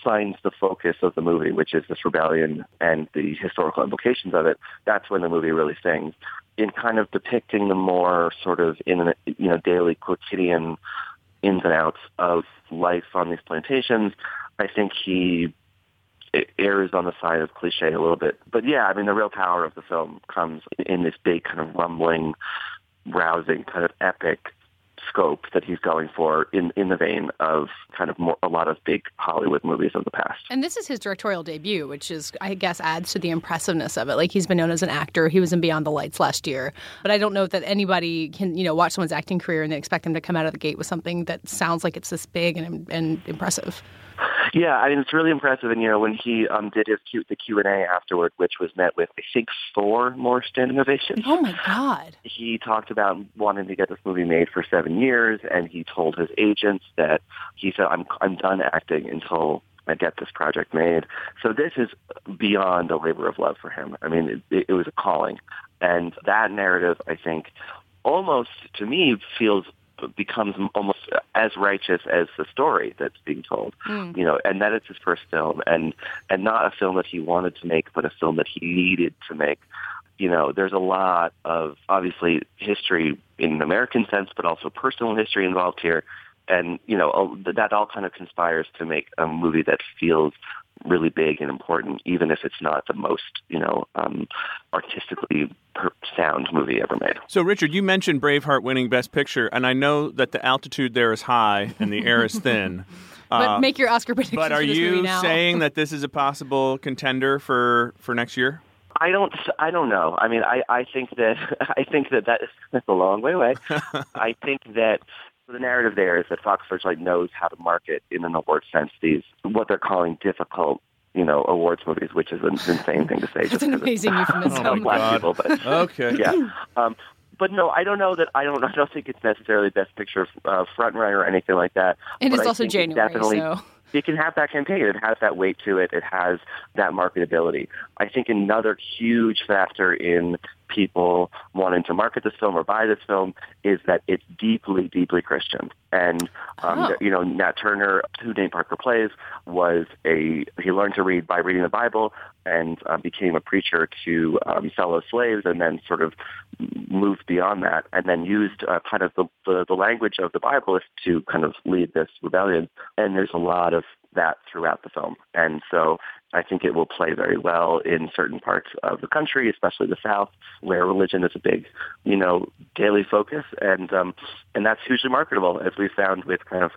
Speaker 8: finds the focus of the movie, which is this rebellion and the historical implications of it, that's when the movie really sings. In kind of depicting the more sort of in you know daily quotidian ins and outs of life on these plantations, I think he it errs on the side of cliche a little bit. But yeah, I mean, the real power of the film comes in this big kind of rumbling, rousing, kind of epic scope that he's going for in, in the vein of kind of more, a lot of big Hollywood movies of the past.
Speaker 1: And this is his directorial debut, which is, I guess, adds to the impressiveness of it. Like he's been known as an actor. He was in Beyond the Lights last year, but I don't know that anybody can, you know, watch someone's acting career and then expect them to come out of the gate with something that sounds like it's this big and, and impressive.
Speaker 8: Yeah, I mean it's really impressive. And you know when he um, did his Q, the Q and A afterward, which was met with I think four more standing ovations.
Speaker 1: Oh my God!
Speaker 8: He talked about wanting to get this movie made for seven years, and he told his agents that he said, "I'm I'm done acting until I get this project made." So this is beyond a labor of love for him. I mean, it, it was a calling, and that narrative, I think, almost to me feels becomes almost as righteous as the story that's being told. Hmm. You know, and that it's his first film, and and not a film that he wanted to make, but a film that he needed to make. You know, there's a lot of obviously history in an American sense, but also personal history involved here, and you know that all kind of conspires to make a movie that feels really big and important, even if it's not the most, you know, um, artistically per- sound movie ever made.
Speaker 3: So, Richard, you mentioned Braveheart winning Best Picture, and I know that the altitude there is high and the air is <laughs> thin.
Speaker 1: But make your Oscar prediction.
Speaker 3: But are
Speaker 1: for this movie
Speaker 3: you saying that this is a possible contender for, for next year?
Speaker 8: I don't. I don't know. I mean, I, I think that <laughs> I think that that is <laughs> that's a long way away. I think that the narrative there is that Fox Searchlight knows how to market in an award sense these what they're calling difficult you know, awards movies, which is an insane thing to say.
Speaker 1: That's an amazing <laughs> euphemism.
Speaker 3: Oh my
Speaker 8: black
Speaker 3: God.
Speaker 8: people, but
Speaker 3: Okay. <laughs>
Speaker 8: yeah. Um, but no, I don't know that. I don't. I don't think it's necessarily best picture uh, front runner or anything like that.
Speaker 1: It
Speaker 8: But I
Speaker 1: also
Speaker 8: think it
Speaker 1: January,
Speaker 8: definitely,
Speaker 1: so
Speaker 8: it can have that campaign. It has that weight to it. It has that marketability. I think another huge factor in people wanting to market this film or buy this film is that it's deeply, deeply Christian. And um,
Speaker 1: Oh.
Speaker 8: you know, Nat Turner, who Nate Parker plays, was a he learned to read by reading the Bible and uh, became a preacher to um, fellow slaves, and then sort of moved beyond that, and then used uh, kind of the, the the language of the Bible to kind of lead this rebellion. And there's a lot of that throughout the film, and so I think it will play very well in certain parts of the country, especially the South, where religion is a big, you know, daily focus, and um, and that's hugely marketable, as we found with kind of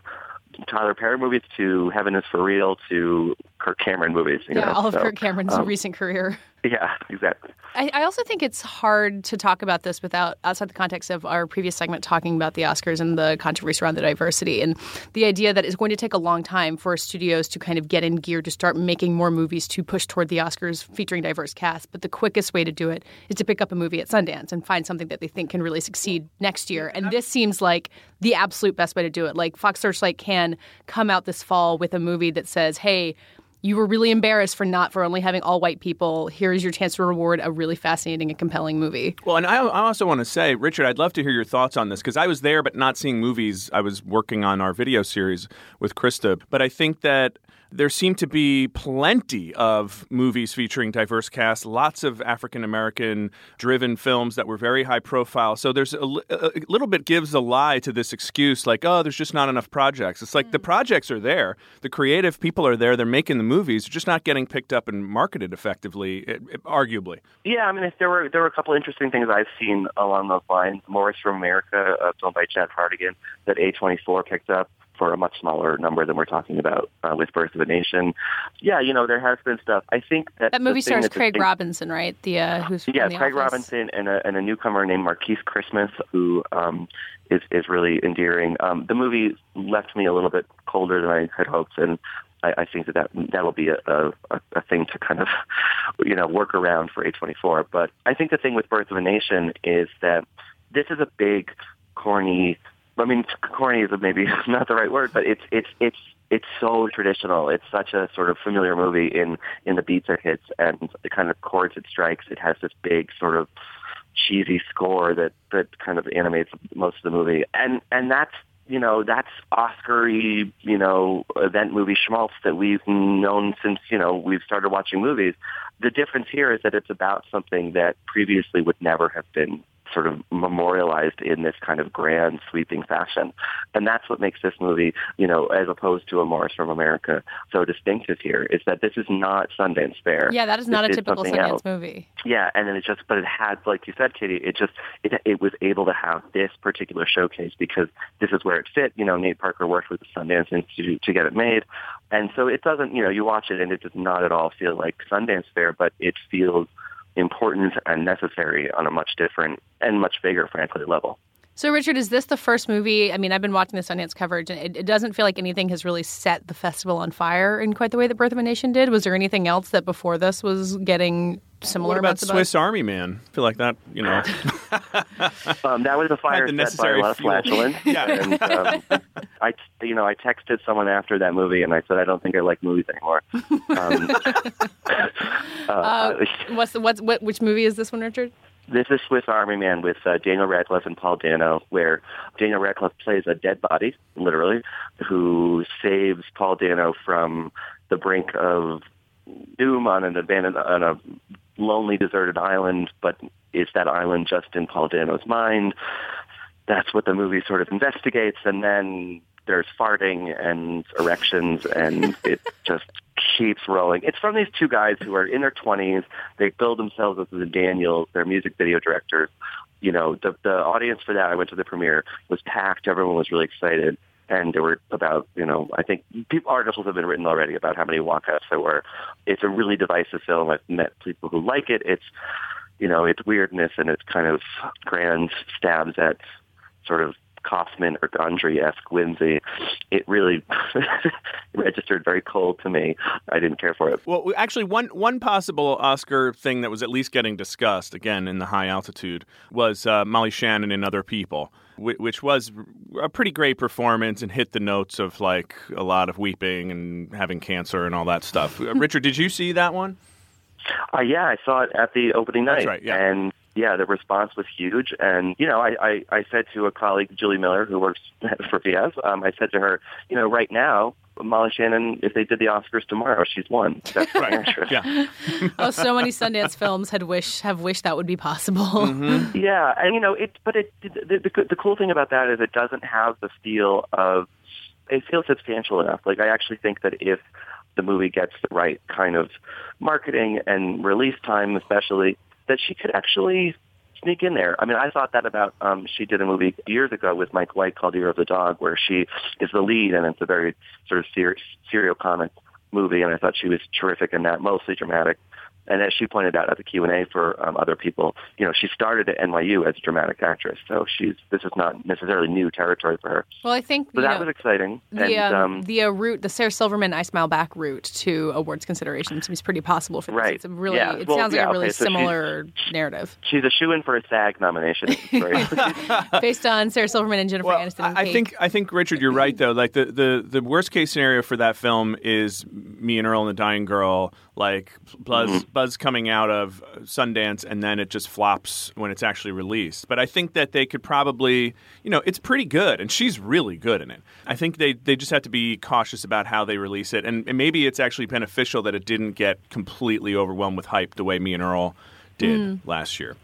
Speaker 8: Tyler Perry movies to Heaven is for Real to Kirk Cameron movies. You
Speaker 1: yeah,
Speaker 8: know?
Speaker 1: all of
Speaker 8: So,
Speaker 1: Kirk Cameron's
Speaker 8: um,
Speaker 1: recent career. <laughs>
Speaker 8: Yeah, exactly.
Speaker 1: I, I also think it's hard to talk about this without outside the context of our previous segment talking about the Oscars and the controversy around the diversity and the idea that it's going to take a long time for studios to kind of get in gear to start making more movies to push toward the Oscars featuring diverse casts. But the quickest way to do it is to pick up a movie at Sundance and find something that they think can really succeed next year. And this seems like the absolute best way to do it. Like Fox Searchlight can come out this fall with a movie that says, "Hey." You were really embarrassed for not for only having all white people. Here's your chance to reward a really fascinating and compelling movie.
Speaker 3: Well, and I, I also want to say, Richard, I'd love to hear your thoughts on this because I was there, but not seeing movies. I was working on our video series with Krista, but I think that there seem to be plenty of movies featuring diverse casts, lots of African American driven films that were very high profile. So there's a, a little bit gives a lie to this excuse like, oh, there's just not enough projects. It's like the hmm. projects are there, the creative people are there, they're making the movies, they're just not getting picked up and marketed effectively, it, it- arguably.
Speaker 8: Yeah, I mean, if there were there were a couple interesting things I've seen along those lines. Morris from America, a uh, film by Chad Hartigan that A24 picked up for a much smaller number than we're talking about uh, with Birth of a Nation. Yeah, you know, there has been stuff. I think that
Speaker 1: That movie stars Craig
Speaker 8: distinct-
Speaker 1: Robinson, right? The uh, who's
Speaker 8: Yeah,
Speaker 1: the
Speaker 8: Craig
Speaker 1: Office.
Speaker 8: Robinson and a, and a newcomer named Markees Christmas, who um, is is really endearing. Um, the movie left me a little bit colder than I had hoped, and I, I think that, that that'll be a, a, a thing to kind of you know work around for A24. But I think the thing with Birth of a Nation is that this is a big, corny. I mean, corny is maybe <laughs> not the right word, but it's it's it's it's so traditional. It's such a sort of familiar movie in in the beats it hits and the kind of chords it strikes. It has this big sort of cheesy score that that kind of animates most of the movie, and and that's you know that's Oscar-y, you know event movie schmaltz that we've known since you know we've started watching movies. The difference here is that it's about something that previously would never have been sort of memorialized in this kind of grand sweeping fashion. And that's what makes this movie, you know, as opposed to a Morris from America, so distinctive here, is that this is not Sundance fare.
Speaker 1: Yeah, that is not
Speaker 8: This
Speaker 1: a typical Sundance
Speaker 8: else.
Speaker 1: movie.
Speaker 8: Yeah, and then it just, but it had, like you said, Katey, it just, it, it was able to have this particular showcase because this is where it fit. You know, Nate Parker worked with the Sundance Institute to get it made. And so it doesn't, you know, you watch it and it does not at all feel like Sundance fare, but it feels important and necessary on a much different and much bigger, frankly, level.
Speaker 1: So, Richard, is this the first movie? I mean, I've been watching the Sundance coverage, and it, it doesn't feel like anything has really set the festival on fire in quite the way that Birth of a Nation did. Was there anything else that before this was getting similar
Speaker 3: What about
Speaker 1: amounts?
Speaker 3: Swiss Army Man? I feel like that, you know. <laughs>
Speaker 8: Um, that was a fire
Speaker 3: the
Speaker 8: set by a
Speaker 3: necessary
Speaker 8: lot of flatulence. <laughs>
Speaker 3: Yeah.
Speaker 8: And um, I, you know, I texted someone after that movie, and I said I don't think I like movies anymore. Um, <laughs>
Speaker 1: Uh, what's the, what's what? Which movie is this one, Richard?
Speaker 8: This is Swiss Army Man with uh, Daniel Radcliffe and Paul Dano, where Daniel Radcliffe plays a dead body, literally, who saves Paul Dano from the brink of doom on an abandoned, on a lonely, deserted island. But is that island just in Paul Dano's mind? That's what the movie sort of investigates, and then there's farting and erections, and <laughs> it just keeps rolling. It's from these two guys who are in their 20s. They build themselves up as the Daniels. They're music video directors. You know, the the audience for that, I went to the premiere, was packed. Everyone was really excited. And there were about, you know, I think people, articles have been written already about how many walkouts there were. It's a really divisive film. I've met people who like it. It's, you know, it's weirdness and it's kind of grand stabs at sort of Kaufman or Gondry-esque whimsy. It really <laughs> registered very cold to me. I didn't care for it.
Speaker 3: Well, actually, one one possible Oscar thing that was at least getting discussed again in the high altitude was uh, Molly Shannon and Other People, which was a pretty great performance and hit the notes of like a lot of weeping and having cancer and all that stuff. <laughs> Richard, did you see that one?
Speaker 8: Uh, yeah, I saw it at the opening night.
Speaker 3: That's right, yeah.
Speaker 8: And yeah, the response was huge. And, you know, I, I, I said to a colleague, Julie Miller, who works <laughs> for VF, um, I said to her, you know, right now, Molly Shannon, if they did the Oscars tomorrow, she's won. That's my answer.
Speaker 3: Yeah. <laughs>
Speaker 1: oh, so many Sundance films had wish have wished that would be possible.
Speaker 3: Mm-hmm.
Speaker 8: Yeah, and you know, it. But it. The, the, the cool thing about that is it doesn't have the feel of. It feels substantial enough. Like I actually think that if the movie gets the right kind of marketing and release time, especially, that she could actually sneak in there. I mean, I thought that about. Um, she did a movie years ago with Mike White called Year of the Dog, where she is the lead, and it's a very sort of ser- serial comic movie, and I thought she was terrific in that, mostly dramatic. And as she pointed out at the Q and A for um, other people, you know, she started at NYU as a dramatic actress, so she's this is not necessarily new territory for her.
Speaker 1: Well, I think
Speaker 8: So that
Speaker 1: know,
Speaker 8: was exciting.
Speaker 1: the
Speaker 8: and
Speaker 1: um,
Speaker 8: um,
Speaker 1: the uh, route, the Sarah Silverman "I Smile Back" route to awards consideration seems pretty possible for this.
Speaker 8: Right.
Speaker 1: It's a really,
Speaker 8: Yeah.
Speaker 1: it
Speaker 8: Well,
Speaker 1: sounds like a really
Speaker 8: okay, so she's-
Speaker 1: similar narrative
Speaker 8: she's a shoe in for a SAG nomination. <laughs>
Speaker 1: Based on Sarah Silverman and Jennifer
Speaker 3: Well,
Speaker 1: Aniston. and
Speaker 3: I, I
Speaker 1: Cake.
Speaker 3: think I think Richard, you're right though. Like the, the, the worst case scenario for that film is me and Earl and the Dying Girl, like buzz <clears throat> buzz coming out of Sundance, and then it just flops when it's actually released. But I think that they could probably, you know, it's pretty good, and she's really good in it. I think they they just have to be cautious about how they release it, and, and maybe it's actually beneficial that it didn't get completely overwhelmed with hype the way me and Earl did
Speaker 1: Mm.
Speaker 3: last year.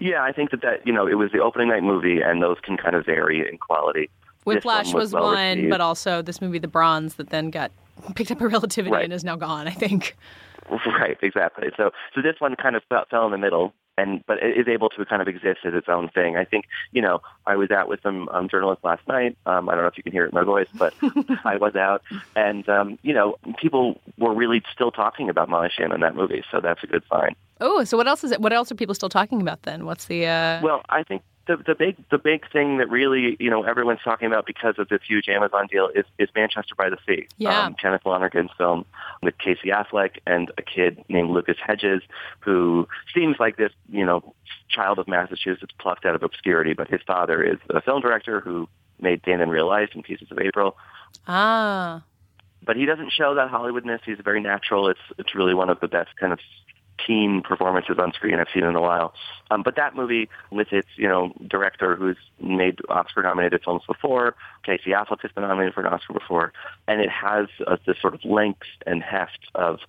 Speaker 8: yeah, I think that that you know it was the opening night movie, and those can kind of vary in quality.
Speaker 1: Whiplash
Speaker 8: one
Speaker 1: was
Speaker 8: well
Speaker 1: one,
Speaker 8: received.
Speaker 1: but also this movie, The Bronze, that then got picked up a <laughs> relativity
Speaker 8: Right.
Speaker 1: and is now gone. I think. <laughs>
Speaker 8: Right, exactly. So, so this one kind of fell, fell in the middle, and but it is able to kind of exist as its own thing. I think, you know, I was out with some um, journalists last night. Um, I don't know if you can hear it in my voice, but <laughs> I was out, and um, you know, people were really still talking about Molly Shannon in that movie, so that's a good sign.
Speaker 1: Oh, so what else is it? What else are people still talking about then? What's the? Uh...
Speaker 8: Well, I think the the big the big thing that really you know everyone's talking about because of this huge Amazon deal is is Manchester by the Sea.
Speaker 1: Yeah.
Speaker 8: Um, Kenneth Lonergan's film with Casey Affleck and a kid named Lucas Hedges, who seems like this you know child of Massachusetts plucked out of obscurity, but his father is a film director who made Dan in Real Life and Pieces of April.
Speaker 1: ah,
Speaker 8: But he doesn't show that Hollywoodness. He's very natural. It's it's really one of the best kind of teen performances on screen I've seen in a while. Um, but that movie, with its you know director who's made Oscar-nominated films before, Casey Affleck has been nominated for an Oscar before, and it has uh, this sort of length and heft of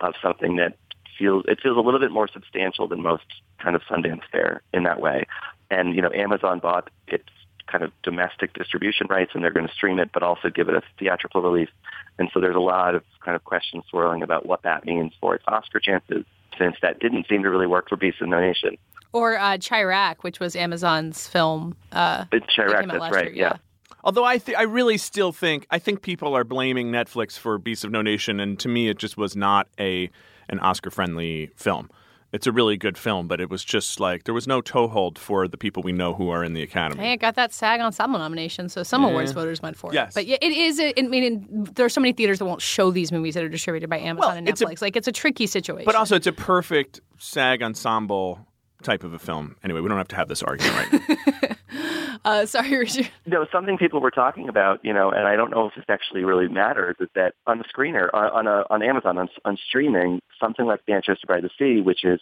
Speaker 8: of something that feels it feels a little bit more substantial than most kind of Sundance fare in that way. And you know, Amazon bought its kind of domestic distribution rights, and they're going to stream it, but also give it a theatrical release. And so there's a lot of kind of questions swirling about what that means for its Oscar chances, since that didn't seem to really work for Beast of No Nation.
Speaker 1: or uh, Chi-Raq, which was Amazon's film. Uh,
Speaker 8: It's
Speaker 1: that Chi-Raq,
Speaker 8: that's right.
Speaker 1: year,
Speaker 8: yeah.
Speaker 3: Although I, th- I really still think I think people are blaming Netflix for Beasts of No Nation, and to me, it just was not a an Oscar friendly film. It's a really good film, but it was just like there was no toehold for the people we know who are in the Academy.
Speaker 1: Hey, it got that SAG Ensemble nomination, so some awards voters went for it.
Speaker 3: Yes.
Speaker 1: it. But yeah, it is. a- I mean, there are so many theaters that won't show these movies that are distributed by Amazon
Speaker 3: Well,
Speaker 1: and
Speaker 3: it's a-
Speaker 1: Netflix. like, it's a tricky situation.
Speaker 3: But also, it's a perfect SAG ensemble type of a film. Anyway, we don't have to have this argument right now. <laughs>
Speaker 1: uh, sorry, Richard.
Speaker 8: You know, something people were talking about, you know, and I don't know if this actually really matters, is that on the screener, on on, a, on Amazon, on, on streaming, something like Manchester by the Sea, which is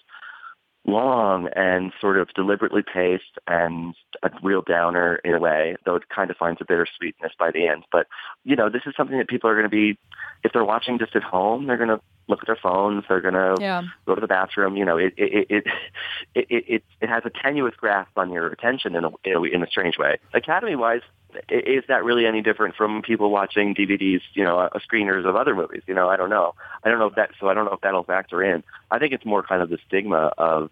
Speaker 8: long and sort of deliberately paced and a real downer in a way, though it kind of finds a bittersweetness by the end. But, you know, this is something that people are going to be, if they're watching just at home, they're going to look at their phones, they're going to
Speaker 1: Yeah.
Speaker 8: go to the bathroom. You know, it it it <laughs> it it, it, it has a tenuous grasp on your attention in a in a, in a strange way. Academy wise, is that really any different from people watching DVDs? You know, uh, screeners of other movies. You know, I don't know. I don't know if that. So I don't know if that'll factor in. I think it's more kind of the stigma of.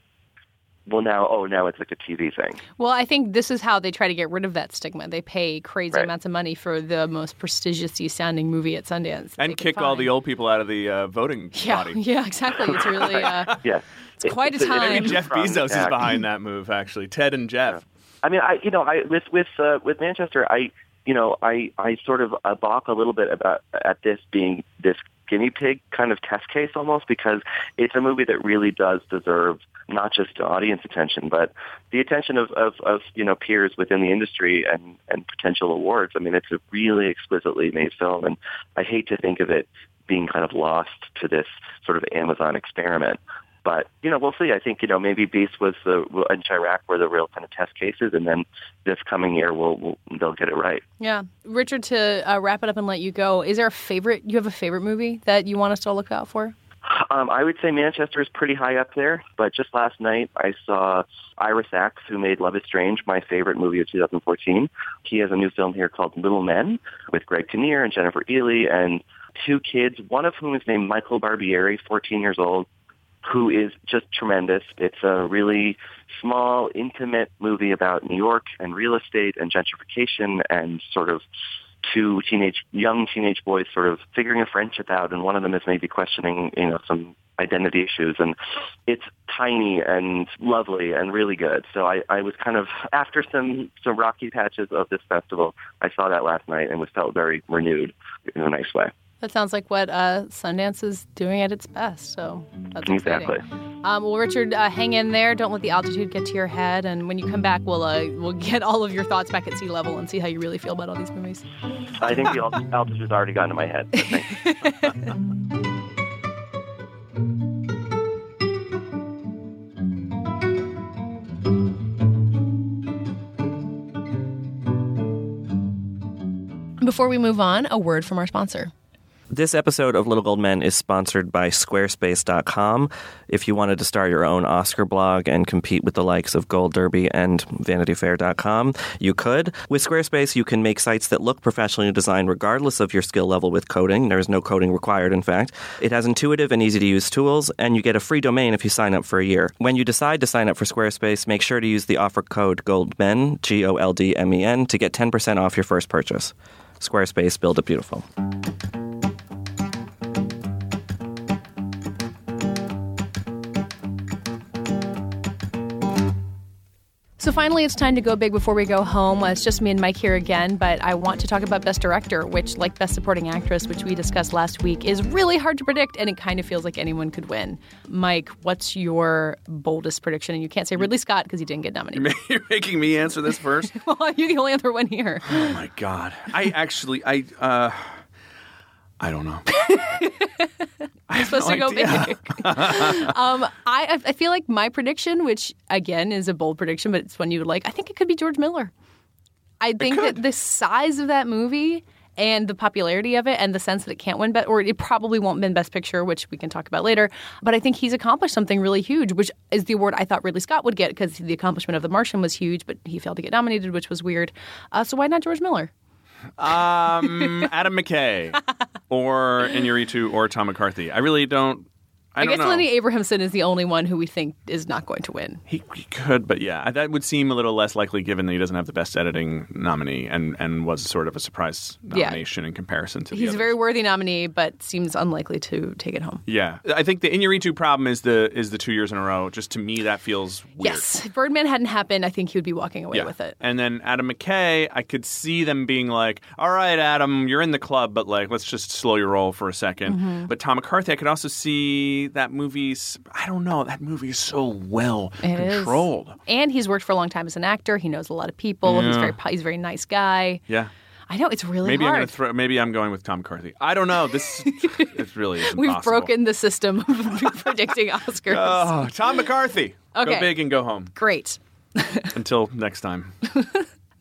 Speaker 8: Well, now, oh, now it's like a TV thing.
Speaker 1: Well, I think this is how they try to get rid of that stigma. They pay crazy
Speaker 8: Right.
Speaker 1: amonts of money for the most prestigious sounding movie at Sundance.
Speaker 3: and kick all the old people out of the uh, voting <laughs>
Speaker 1: Yeah,
Speaker 3: body.
Speaker 1: yeah, exactly. It's really. <laughs> Uh,
Speaker 8: Yeah,
Speaker 1: It's quite a
Speaker 8: it's
Speaker 1: time.
Speaker 3: Maybe Jeff
Speaker 8: strong
Speaker 3: Bezos is behind that move, actually. Ted and Jeff.
Speaker 8: I mean, I you know, I with with uh, with Manchester, I you know, I I sort of uh, balk a little bit about at this being this guinea pig kind of test case almost because it's a movie that really does deserve not just audience attention, but the attention of, of, of you know peers within the industry and, and potential awards. I mean, it's a really exquisitely made film, and I hate to think of it being kind of lost to this sort of Amazon experiment. But you know, we'll see. I think you know maybe Beast was the and Chi-Raq were the real kind of test cases, and then this coming year, we'll, we'll they'll get it right.
Speaker 1: Yeah, Richard. To uh, wrap it up and let you go, is there a favorite? You have a favorite movie that you want us to look out for?
Speaker 8: Um, I would say Manchester is pretty high up there, but just last night I saw Ira Sachs, who made Love is Strange, my favorite movie of 2014. He has a new film here called Little Men with Greg Kinnear and Jennifer Ehle and two kids, one of whom is named Michael Barbieri, 14 years old, who is just tremendous. It's a really small, intimate movie about New York and real estate and gentrification and sort of two teenage, young teenage boys sort of figuring a friendship out, and one of them is maybe questioning, you know, some identity issues, and it's tiny and lovely and really good. So I, I was kind of after some some rocky patches of this festival, I saw that last night and was felt very renewed in a nice way.
Speaker 1: That sounds like what uh, Sundance is doing at its best. So that's
Speaker 8: exactly.
Speaker 1: Um, well, Richard, uh, hang in there. Don't let the altitude get to your head. And when you come back, we'll uh, we'll get all of your thoughts back at sea level and see how you really feel about all these movies.
Speaker 8: I think the alt- altitude's already gotten to my head.
Speaker 1: Before we move on, a word from our sponsor.
Speaker 2: This episode of Little Gold Men is sponsored by Squarespace.com. If you wanted to start your own Oscar blog and compete with the likes of Gold Derby and VanityFair.com, you could. With Squarespace, you can make sites that look professionally designed regardless of your skill level with coding. There is no coding required, in fact. It has intuitive and easy to use tools, and you get a free domain if you sign up for a year. When you decide to sign up for Squarespace, make sure to use the offer code GOLDMEN, G O L D M E N, to get 10% off your first purchase. Squarespace, build it beautiful.
Speaker 1: So finally, it's time to go big before we go home. It's just me and Mike here again, but I want to talk about Best Director, which, like Best Supporting Actress, which we discussed last week, is really hard to predict, and it kind of feels like anyone could win. Mike, what's your boldest prediction? And you can't say Ridley Scott because he didn't get nominated. <laughs>
Speaker 3: You're making me answer this first. <laughs>
Speaker 1: well, you're the only other one here.
Speaker 3: oh my god! I actually, I, uh, I don't know. <laughs>
Speaker 1: You're supposed
Speaker 3: no
Speaker 1: to go
Speaker 3: idea.
Speaker 1: big. <laughs> um, I I feel like my prediction, which again is a bold prediction, but it's one you would like. I think it could be George Miller. I think that the size of that movie and the popularity of it and the sense that it can't win, be- or it probably won't win Best Picture, which we can talk about later. But I think he's accomplished something really huge, which is the award I thought Ridley Scott would get because the accomplishment of The Martian was huge, but he failed to get nominated, which was weird. Uh, so why not George Miller?
Speaker 3: Um, Adam McKay <laughs> or Inarritu or Tom McCarthy. I really don't. I,
Speaker 1: I, guess
Speaker 3: know.
Speaker 1: Lenny Abrahamson is the only one who we think is not going to win.
Speaker 3: He, he could, but yeah, that would seem a little less likely given that he doesn't have the best editing nominee and, and was sort of a surprise
Speaker 1: Yeah.
Speaker 3: nomination in comparison to the
Speaker 1: He's a very worthy nominee, but seems unlikely to take it home.
Speaker 3: Yeah, I think the Inarritu problem is the is the two years in a row. Just to me, that feels weird.
Speaker 1: Yes, if Birdman hadn't happened, I think he would be walking away
Speaker 3: Yeah.
Speaker 1: with it.
Speaker 3: And then Adam McKay, I could see them being like, all right, Adam, you're in the club, but like, let's just slow your roll for a 2nd
Speaker 1: Mm-hmm.
Speaker 3: But Tom McCarthy, I could also see that movie's, I don't know, that movie is so well
Speaker 1: It is.
Speaker 3: controlled.
Speaker 1: And he's worked for a long time as an actor. He knows a lot of people. He's very he's a very nice guy.
Speaker 3: Yeah.
Speaker 1: I know it's really
Speaker 3: Maybe I'm
Speaker 1: hard.
Speaker 3: going to throw, maybe I'm going with Tom McCarthy. I don't know. This, it <laughs> really is
Speaker 1: We've broken the system of <laughs> predicting Oscars.
Speaker 3: Oh, Tom McCarthy.
Speaker 1: Okay.
Speaker 3: Go big and go home.
Speaker 1: Great. <laughs>
Speaker 3: Until next time.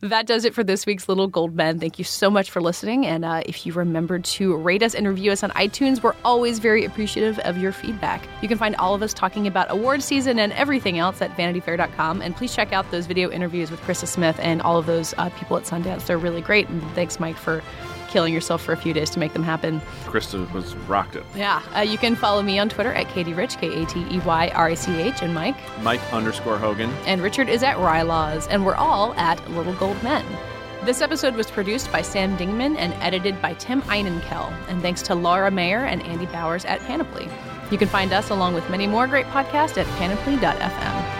Speaker 1: That does it for this week's Little Gold Men. Thank you so much for listening. And uh, if you remember to rate us and review us on iTunes, we're always very appreciative of your feedback. You can find all of us talking about award season and everything else at vanityfair.com. And please check out those video interviews with Krista Smith and all of those uh, people at Sundance. They're really great. And thanks, Mike, for killing yourself for a few days to make them happen.
Speaker 3: Krista was rocked it.
Speaker 1: Yeah. Uh, you can follow me on Twitter at Katey Rich, K A T E Y R I C H, and Mike.
Speaker 3: Mike underscore Hogan.
Speaker 1: and Richard is at rilaws, and we're all at Little Gold Men. This episode was produced by Sam Dingman and edited by Tim Einenkel, and thanks to Laura Mayer and Andy Bowers at Panoply. You can find us along with many more great podcasts at panoply.fm.